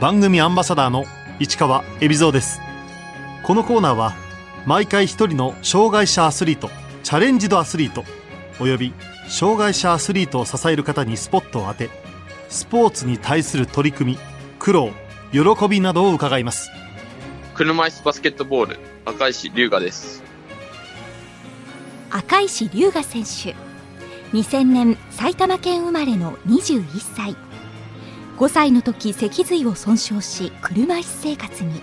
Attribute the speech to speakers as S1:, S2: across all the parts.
S1: 番組アンバサダーの市川恵比蔵です。このコーナーは毎回一人の障害者アスリートチャレンジドアスリートおよび障害者アスリートを支える方にスポットを当てスポーツに対する取り組み苦労喜びなどを伺います。
S2: 車椅子バスケットボール赤石龍河です。
S3: 赤石龍河選手。2000年埼玉県生まれの21歳5歳の時脊髄を損傷し車椅子生活に。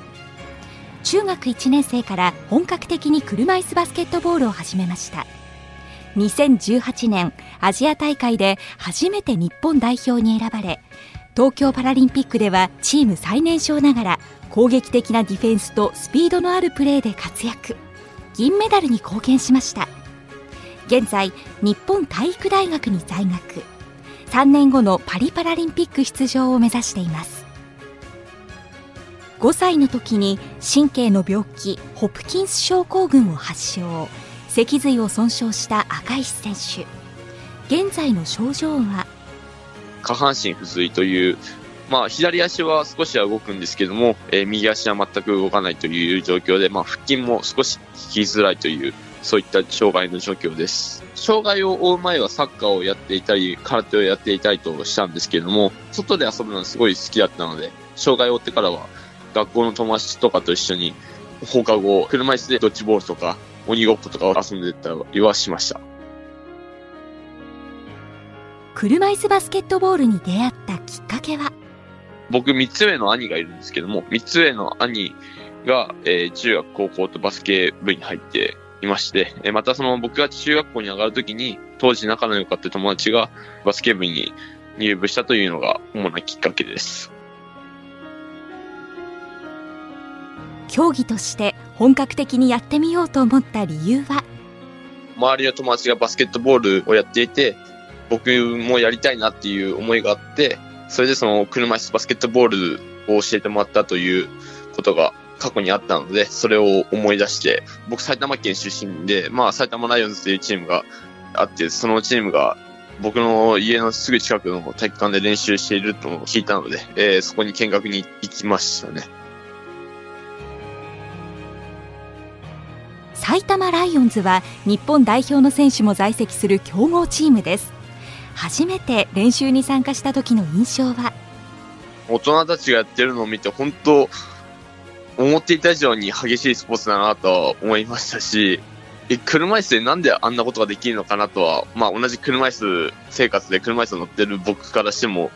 S3: 中学1年生から本格的に車椅子バスケットボールを始めました。2018年アジア大会で初めて日本代表に選ばれ東京パラリンピックではチーム最年少ながら攻撃的なディフェンスとスピードのあるプレーで活躍。銀メダルに貢献しました。現在日本体育大学に在学。3年後のパリパラリンピック出場を目指しています。5歳の時に神経の病気ホプキンス症候群を発症。脊髄を損傷した赤石選手。現在の症状は？
S2: 下半身不随というまあ、左足は少しは動くんですけども、えー、右足は全く動かないという状況で、まあ、腹筋も少し引きづらいという、そういった障害の状況です。障害を負う前はサッカーをやっていたり、空手をやっていたりとしたんですけれども、外で遊ぶのはすごい好きだったので、障害を負ってからは、学校の友達とかと一緒に、放課後、車椅子でドッジボールとか、鬼ごっことかを遊んでたりはしました。
S3: 車椅子バスケットボールに出会ったきっかけは？
S2: 僕三つ上の兄がいるんですけども、三つ上の兄が、えー、中学、高校とバスケ部に入っていまして、えー、またその僕が中学校に上がるときに、当時仲の良かった友達がバスケ部に入部したというのが主なきっかけです。
S3: 競技として本格的にやってみようと思った理由は？
S2: 周りの友達がバスケットボールをやっていて、僕もやりたいなっていう思いがあって、それでその車椅子バスケットボールを教えてもらったということが過去にあったので、それを思い出して、僕埼玉県出身で、まあ埼玉ライオンズというチームがあって、そのチームが僕の家のすぐ近くの体育館で練習していると聞いたので、えー、そこに見学に行きましたね。
S3: 埼玉ライオンズは日本代表の選手も在籍する強豪チームです初めて練習に参加した時の印象は？
S2: 大人たちがやってるのを見て本当思っていた以上に激しいスポーツだなと思いましたし車椅子でなんであんなことができるのかなとは、まあ、同じ車椅子生活で車椅子乗ってる僕からしても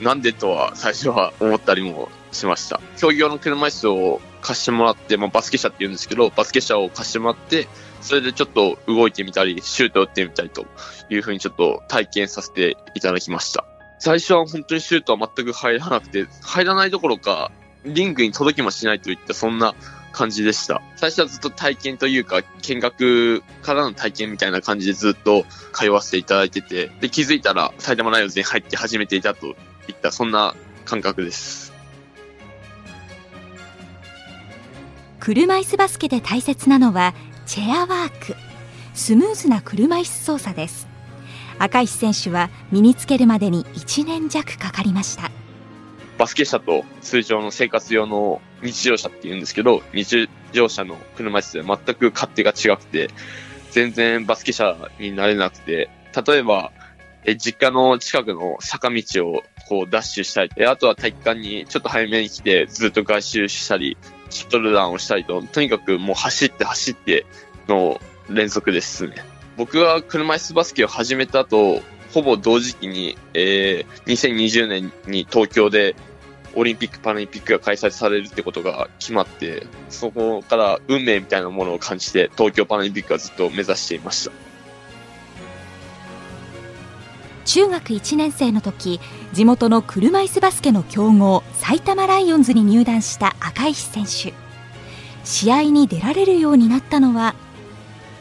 S2: なんでとは最初は思ったりもしました。競技用の車椅子を貸してもらって、まあ、バスケ車って言うんですけど、バスケ車を貸してもらって、それでちょっと動いてみたり、シュート打ってみたりというふうにちょっと体験させていただきました。最初は本当にシュートは全く入らなくて、入らないどころか、リングに届きもしないといったそんな感じでした。最初はずっと体験というか、見学からの体験みたいな感じでずっと通わせていただいてて、で、気づいたら埼玉ライオンズに入って始めていたといった、そんな感覚です。
S3: 車椅子バスケで大切なのはチェアワークスムーズな車椅子操作です赤石選手は身につけるまでに1年弱かかりました
S2: バスケ車と通常の生活用の日常車って言うんですけど日常車の車椅子で全く勝手が違くて全然バスケ車になれなくて例えばえ実家の近くの坂道をこうダッシュしたり、あとは体育館にちょっと早めに来てずっと外周したり、シュトルランをしたりと、とにかくもう走って走っての連続ですね。僕が車椅子バスケを始めたと、ほぼ同時期に、えー、2020年に東京でオリンピック、パラリンピックが開催されるってことが決まって、そこから運命みたいなものを感じて、東京パラリンピックはずっと目指していました。
S3: 中学1年生の時地元の車椅子バスケの強豪埼玉ライオンズに入団した赤石選手試合に出られるようになったのは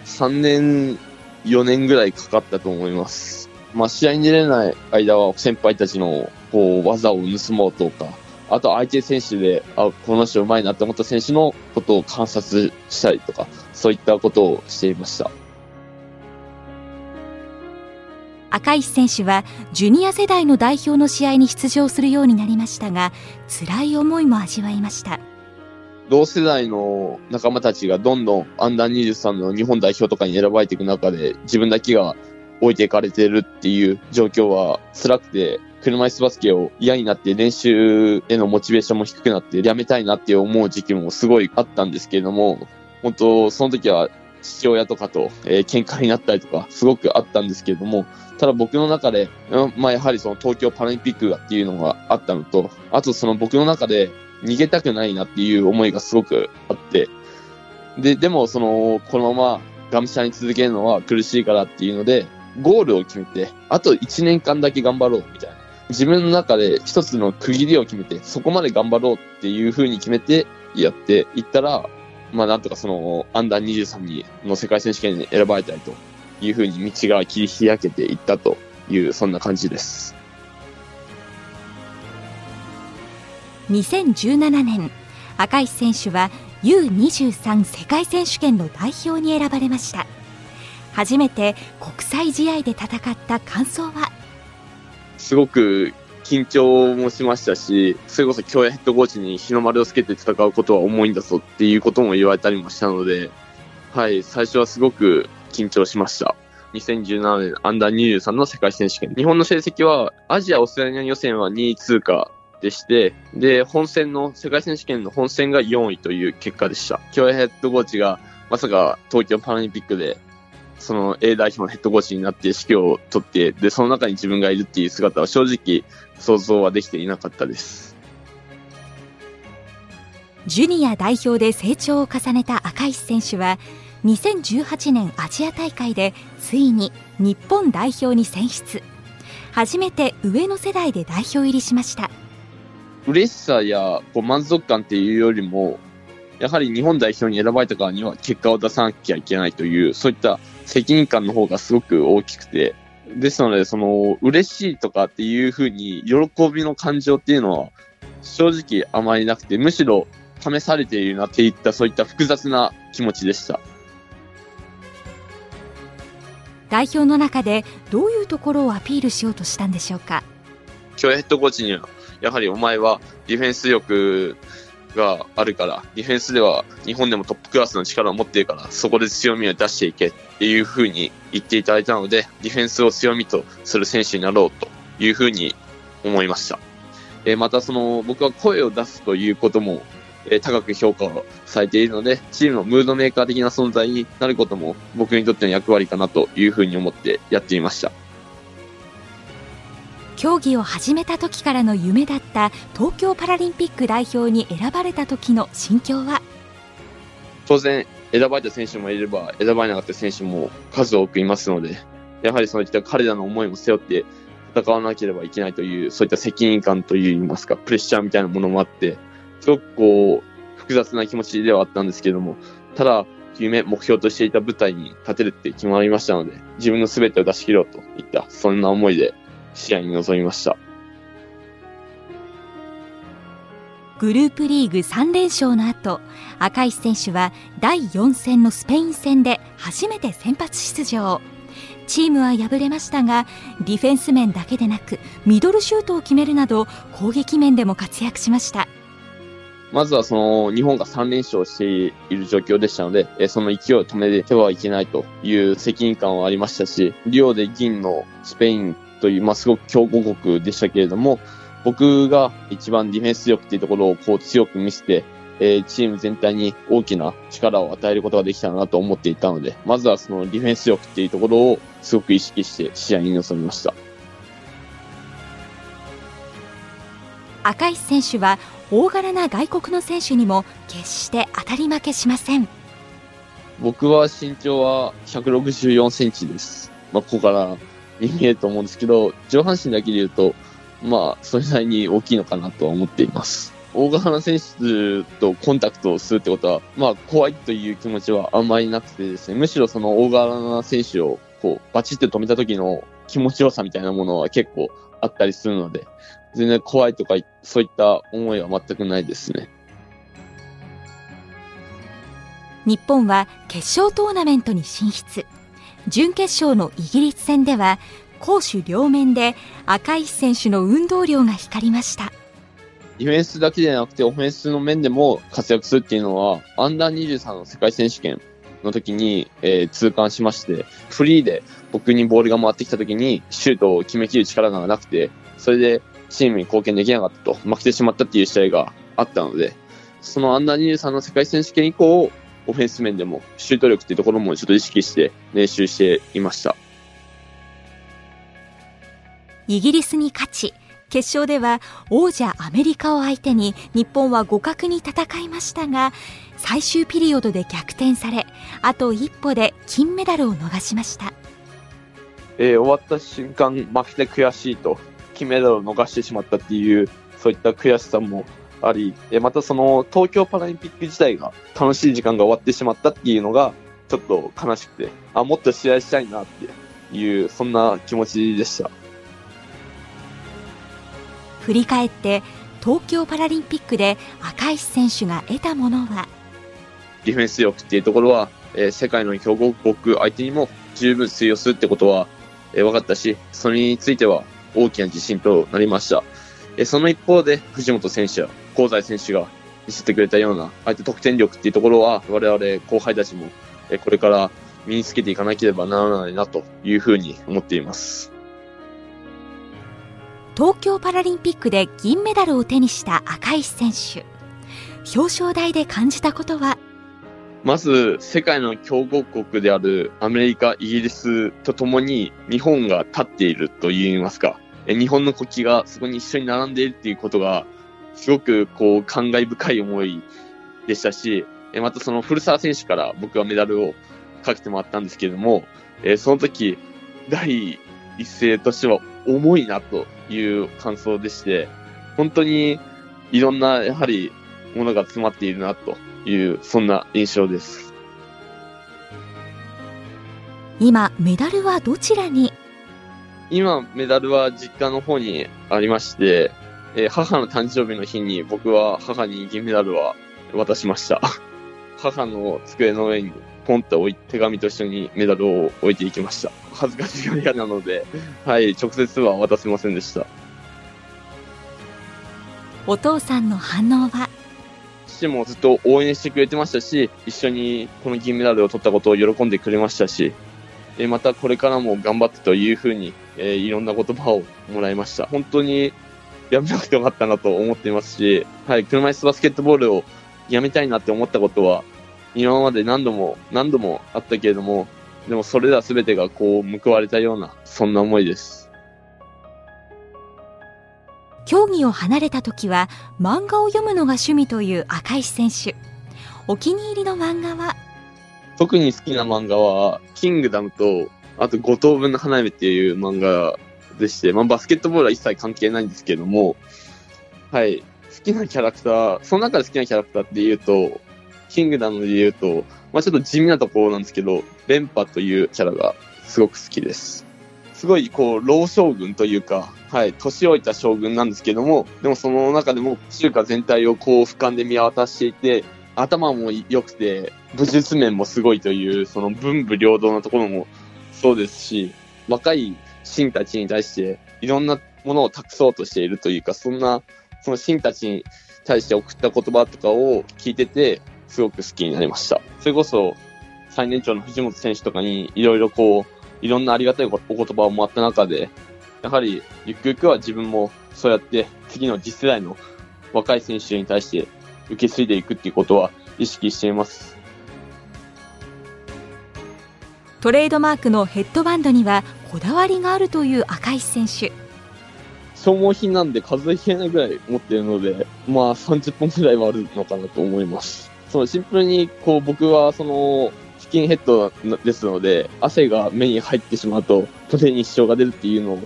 S2: 3年4年ぐらいかかったと思いますまあ試合に出れない間は先輩たちのこう技を盗もうとかあと相手選手で、あ、この人うまいなって思った選手のことを観察したりとか、そういったことをしていました。
S3: 赤石選手はジュニア世代の代表の試合に出場するようになりましたが辛い思いも味わいました
S2: 同世代の仲間たちがどんどんアンダー23の日本代表とかに選ばれていく中で自分だけが置いていかれてるっていう状況は辛くて車椅子バスケを嫌になって練習へのモチベーションも低くなってやめたいなって思う時期もすごいあったんですけれども本当その時は父親とかと、えー、喧嘩になったりとかすごくあったんですけれどもただ僕の中で、まあやはりその東京パラリンピックがっていうのがあったのと、あとその僕の中で逃げたくないなっていう思いがすごくあって、で、でもその、このままがむしゃに続けるのは苦しいからっていうので、ゴールを決めて、あと1年間だけ頑張ろうみたいな。自分の中で一つの区切りを決めて、そこまで頑張ろうっていう風に決めてやっていったら、まあなんとかその、アンダー23にの世界選手権に選ばれたりというふうに道が切り開けていったというそんな感じです
S3: 2017年赤石選手は U23 世界選手権の代表に選ばれました初めて国際試合で戦った感想は？
S2: すごく緊張もしましたし、それこそ京谷ヘッドコーチに日の丸をつけて戦うことは重いんだぞっていうことも言われたりもしたので、はい、最初はすごく緊張しました。2017年アンダー23の世界選手権。日本の成績はアジア・オーストラリア予選は2位通過でして、で、本戦の世界選手権の本戦が4位という結果でした。競泳ヘッドコーチがまさか東京パラリンピックでその A 代表のヘッドコーチになって指揮を取って、で、その中に自分がいるっていう姿は正直想像はできていなかったです。
S3: ジュニア代表で成長を重ねた赤石選手は、2018年アジア大会でついに日本代表に選出初めて上の世代で代表入りしました
S2: 嬉しさやこう満足感っていうよりもやはり日本代表に選ばれたからには結果を出さなきゃいけないというそういった責任感の方がすごく大きくてですのでその嬉しいとかっていうふうに喜びの感情っていうのは正直あまりなくてむしろ試されているなっていったそういった複雑な気持ちでした。
S3: 代表の中でどういうところをアピールしようとしたんでしょうか？
S2: 今日ヘッドコーチにはやはりお前はディフェンス力があるからディフェンスでは日本でもトップクラスの力を持っているからそこで強みを出していけっていうふうに言っていただいたのでディフェンスを強みとする選手になろうというふうに思いました。えまたその僕は声を出すということもえ高く評価をされているので、チームのムードメーカー的な存在になることも僕にとっての役割かなというふうに思ってやっていました。
S3: 競技を始めた時からの夢だった東京パラリンピック代表に選ばれた時の心境は？
S2: 当然選ばれた選手もいれば選ばれなかった選手も数多くいますのでやはりそういった彼らの思いも背負って戦わなければいけないというそういった責任感といいますかプレッシャーみたいなものもあってすごくこう、複雑な気持ちではあったんですけども、ただ、夢、目標としていた舞台に立てるって決まりましたので、自分の全てを出し切ろうといった、そんな思いで試合に臨みました。
S3: グループリーグ3連勝の後、赤石選手は第4戦のスペイン戦で初めて先発出場。チームは敗れましたが、ディフェンス面だけでなく、ミドルシュートを決めるなど、攻撃面でも活躍しました。
S2: まずはその日本が3連勝している状況でしたので、その勢いを止めてはいけないという責任感はありましたし、リオで銀のスペインという、まあ、すごく強豪国でしたけれども、僕が一番ディフェンス力っていうところをこう強く見せて、えー、チーム全体に大きな力を与えることができたなと思っていたので、まずはそのディフェンス力っていうところをすごく意識して試合に臨みました。
S3: 赤石選手は大柄な外国の選手にも決して当たり負けしません
S2: 僕は身長は164センチです。まあ、ここから見えると思うんですけど、上半身だけで言うと、まあ、それなりに大きいのかなとは思っています。大柄な選手とコンタクトをするってことは、まあ、怖いという気持ちはあんまりなくてですね、むしろその大柄な選手を、こう、バチッと止めた時の気持ちよさみたいなものは結構あったりするので、全然怖いとか、そういった思いは全くないですね。
S3: 日本は決勝トーナメントに進出。準決勝のイギリス戦では、攻守両面で赤石選手の運動量が光りました。
S2: ディフェンスだけでなくてオフェンスの面でも活躍するっていうのは、アンダー23の世界選手権の時に、えー、痛感しまして、フリーで僕にボールが回ってきた時にシュートを決めきる力がなくて、それでチームに貢献できなかったと、負けてしまったっていう試合があったので、そのアンダー23の世界選手権以降、オフェンス面でもシュート力っていうところもちょっと意識して練習していました。
S3: イギリスに勝ち、決勝では王者アメリカを相手に日本は互角に戦いましたが最終ピリオドで逆転されあと一歩で金メダルを逃しました、
S2: えー、終わった瞬間負けて悔しいと金メダルを逃してしまったっていうそういった悔しさもあり、えー、またその東京パラリンピック自体が楽しい時間が終わってしまったっていうのがちょっと悲しくてあもっと試合したいなっていうそんな気持ちでした。
S3: 振り返って東京パラリンピックで赤石選手が得たものは？
S2: ディフェンス力っていうところは、えー、世界の強豪国相手にも十分通用するってことは、えー、分かったし、それについては大きな自信となりました。えー、その一方で藤本選手や香西選手が見せてくれたような相手得点力っていうところは我々後輩たちも、これから身につけていかなければならないなというふうに思っています。
S3: 東京パラリンピックで銀メダルを手にした赤石選手表彰台で感じたことは？
S2: まず世界の強豪国であるアメリカ、イギリスとともに日本が立っていると言いますか、日本の国旗がそこに一緒に並んでいるっていうことが、すごくこう感慨深い思いでしたし、またその古澤選手から僕はメダルをかけてもらったんですけれども、その時、第一声としては重いなという感想でして、本当にいろんな、やはり、ものが詰まっているなという、そんな印象です。
S3: 今、メダルはどちらに？
S2: 今、メダルは実家の方にありまして、えー、母の誕生日の日に僕は母に銀メダルは渡しました。母の机の上にポンと置い手紙と一緒にメダルを置いていきました。恥ずかしがり屋なので、はい、直接は渡せませんでした。
S3: お父さんの反応は？
S2: 父もずっと応援してくれてましたし、一緒にこの銀メダルを取ったことを喜んでくれましたし、えまたこれからも頑張ってというふうに、えー、いろんな言葉をもらいました。本当にやめなくてよかったなと思っていますし、はい、車椅子バスケットボールをやめたいなって思ったことは、今まで何度も何度もあったけれども、でもそれら全てがこう報われたような、そんな思いです。
S3: 競技を離れた時は漫画を読むのが趣味という赤石選手。お気に入りの漫画は？
S2: 特に好きな漫画は、キングダムと、あと五等分の花嫁っていう漫画でして、まあバスケットボールは一切関係ないんですけども、はい。好きなキャラクター、その中で好きなキャラクターって言うと、キングダムで言うと、まあちょっと地味なところなんですけど、連覇というキャラがすごく好きです。すごい、こう、老将軍というか、はい、年老いた将軍なんですけども、でもその中でも中華全体をこう俯瞰で見渡していて、頭も良くて、武術面もすごいという、その文武両道のところもそうですし、若い臣たちに対していろんなものを託そうとしているというか、そんな、その臣たちに対して送った言葉とかを聞いてて、すごく好きになりました。それこそ、最年長の藤本選手とかに、いろいろこう、いろんなありがたいお言葉をもらった中で、やはり、ゆくゆくは自分も、そうやって次の次世代の若い選手に対して受け継いでいくっていうことは意識しています。
S3: トレードマークのヘッドバンドにはこだわりがあるという赤石選手。
S2: 消耗品なんで数えきれないぐらい持っているので、まあ30本ぐらいはあるのかなと思います。そのシンプルに、こう僕はその、スキンヘッドですので、汗が目に入ってしまうと、トレーに支障が出るっていうの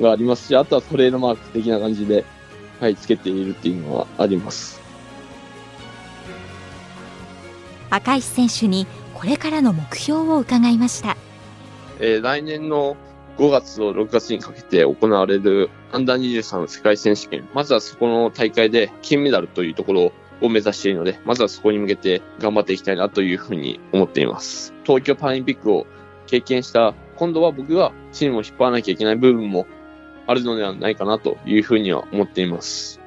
S2: がありますし、あとはトレードマーク的な感じで、はい、つけているっていうのはあります。
S3: 赤石選手にこれからの目標を伺いました。
S2: えー、来年の5月と6月にかけて行われるアンダー23世界選手権。まずはそこの大会で金メダルというところを目指しているので、まずはそこに向けて頑張っていきたいなというふうに思っています。東京パラリンピックを経験した今度は僕がチームを引っ張らなきゃいけない部分もあるのではないかなというふうには思っています。